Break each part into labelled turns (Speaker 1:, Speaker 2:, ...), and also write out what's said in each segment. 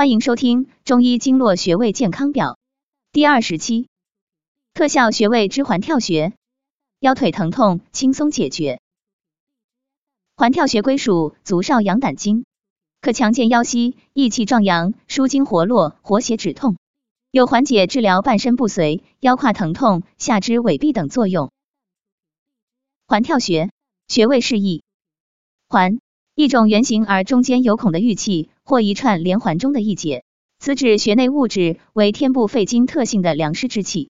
Speaker 1: 欢迎收听中医经络穴位健康表第二十期，特效穴位之环跳穴，腰腿疼痛轻松解决。环跳穴归属足少阳胆经，可强健腰膝，益气壮阳，舒筋活络，活血止痛，有缓解治疗半身不遂、腰胯疼痛、下肢痿痹等作用。环跳穴穴位示意，环，一种圆形而中间有孔的玉器或一串连环中的一节，此指穴内物质为天部肺经特性的凉湿之气。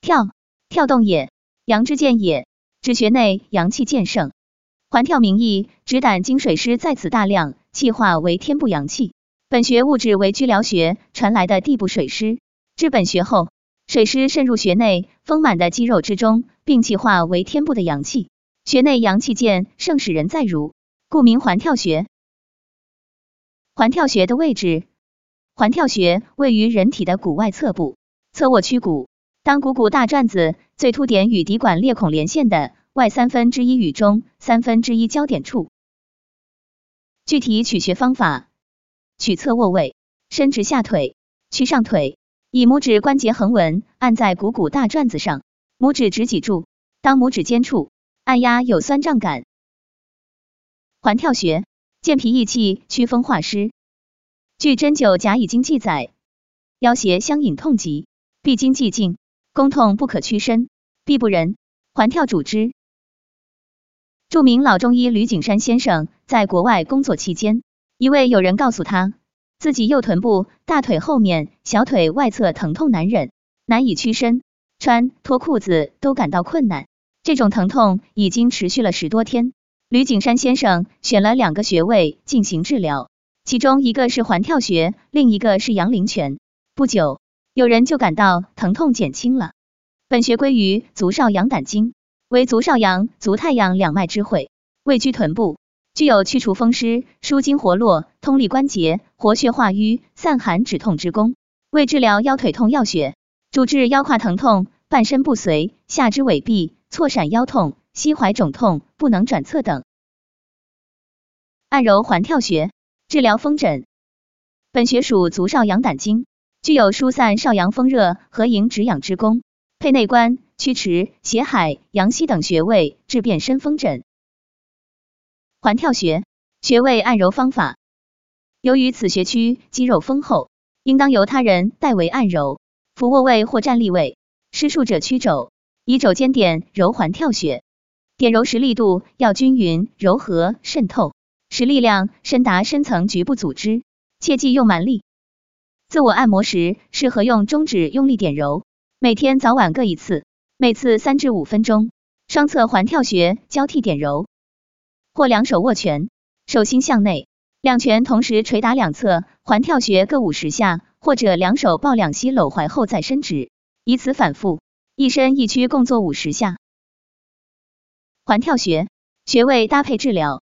Speaker 1: 跳，跳动也，阳之见也，指穴内阳气渐盛。环跳名义，指胆经水湿在此大量，气化为天部阳气。本穴物质为居髎穴传来的地部水湿，至本穴后，水湿渗入穴内丰满的肌肉之中，并气化为天部的阳气。穴内阳气渐盛，使人在如，故名环跳穴。环跳穴的位置，环跳穴位于人体的骨外侧部，侧卧曲骨。当股骨大转子最突点与骶管裂孔连线的外三分之一与中三分之一交点处。具体取穴方法：取侧卧位，伸直下腿，屈上腿，以拇指关节横纹按在股骨大转子上，拇指直脊柱，当拇指尖处。按压有酸胀感，环跳穴健脾益气、祛风化湿。据《针灸甲乙经》记载，腰胁相引痛疾，闭经既静，宫痛不可屈伸，必不仁，环跳主之。著名老中医吕景山先生在国外工作期间，一位友人告诉他，自己右臀部、大腿后面、小腿外侧疼痛难忍，难以屈伸，穿脱裤子都感到困难。这种疼痛已经持续了十多天，吕景山先生选了两个穴位进行治疗，其中一个是环跳穴，另一个是阳陵泉。不久，有人就感到疼痛减轻了。本穴归于足少阳胆经，为足少阳、足太阳两脉之会，位居臀部，具有去除风湿、舒筋活络、通利关节、活血化瘀、散寒止痛之功，为治疗腰腿痛要穴，主治腰胯疼痛、半身不遂、下肢痿痹。错闪腰痛、膝踝肿痛、不能转侧等，按揉环跳穴治疗风疹。本穴属足少阳胆经，具有疏散少阳风热和营止痒之功，配内关、曲池、血海、阳溪等穴位治变身风疹。环跳穴穴位按揉方法，由于此穴区肌肉丰厚，应当由他人代为按揉，俯卧位或站立位，施术者屈肘。以肘尖点揉环跳穴，点揉时力度要均匀、柔和、渗透，使力量深达深层局部组织，切忌用蛮力。自我按摩时，适合用中指用力点揉，每天早晚各一次，每次三至五分钟。双侧环跳穴交替点揉，或两手握拳，手心向内，两拳同时捶打两侧环跳穴各五十下，或者两手抱两膝搂怀后再伸直，以此反复。一伸一屈共做五十下。环跳穴穴位搭配治疗，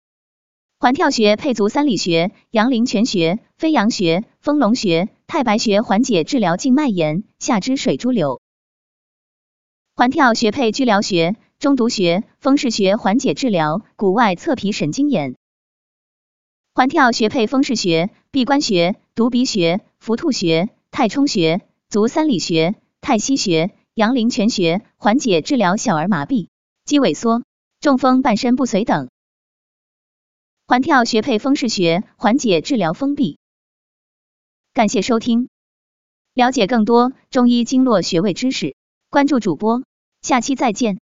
Speaker 1: 环跳穴配足三里穴、阳陵泉穴、飞扬穴、丰隆穴、太白穴，缓解治疗静脉炎、下肢水珠瘤。环跳穴配居疗穴、中毒穴、风市穴，缓解治疗骨外侧皮神经炎。环跳穴配风市穴、闭关穴、犊鼻穴、伏兔穴、太冲穴、足三里穴、太溪穴。阳陵泉穴缓解治疗小儿麻痹、肌萎缩、中风、半身不遂等。环跳穴配风市穴缓解治疗封闭。感谢收听，了解更多中医经络穴位知识，关注主播，下期再见。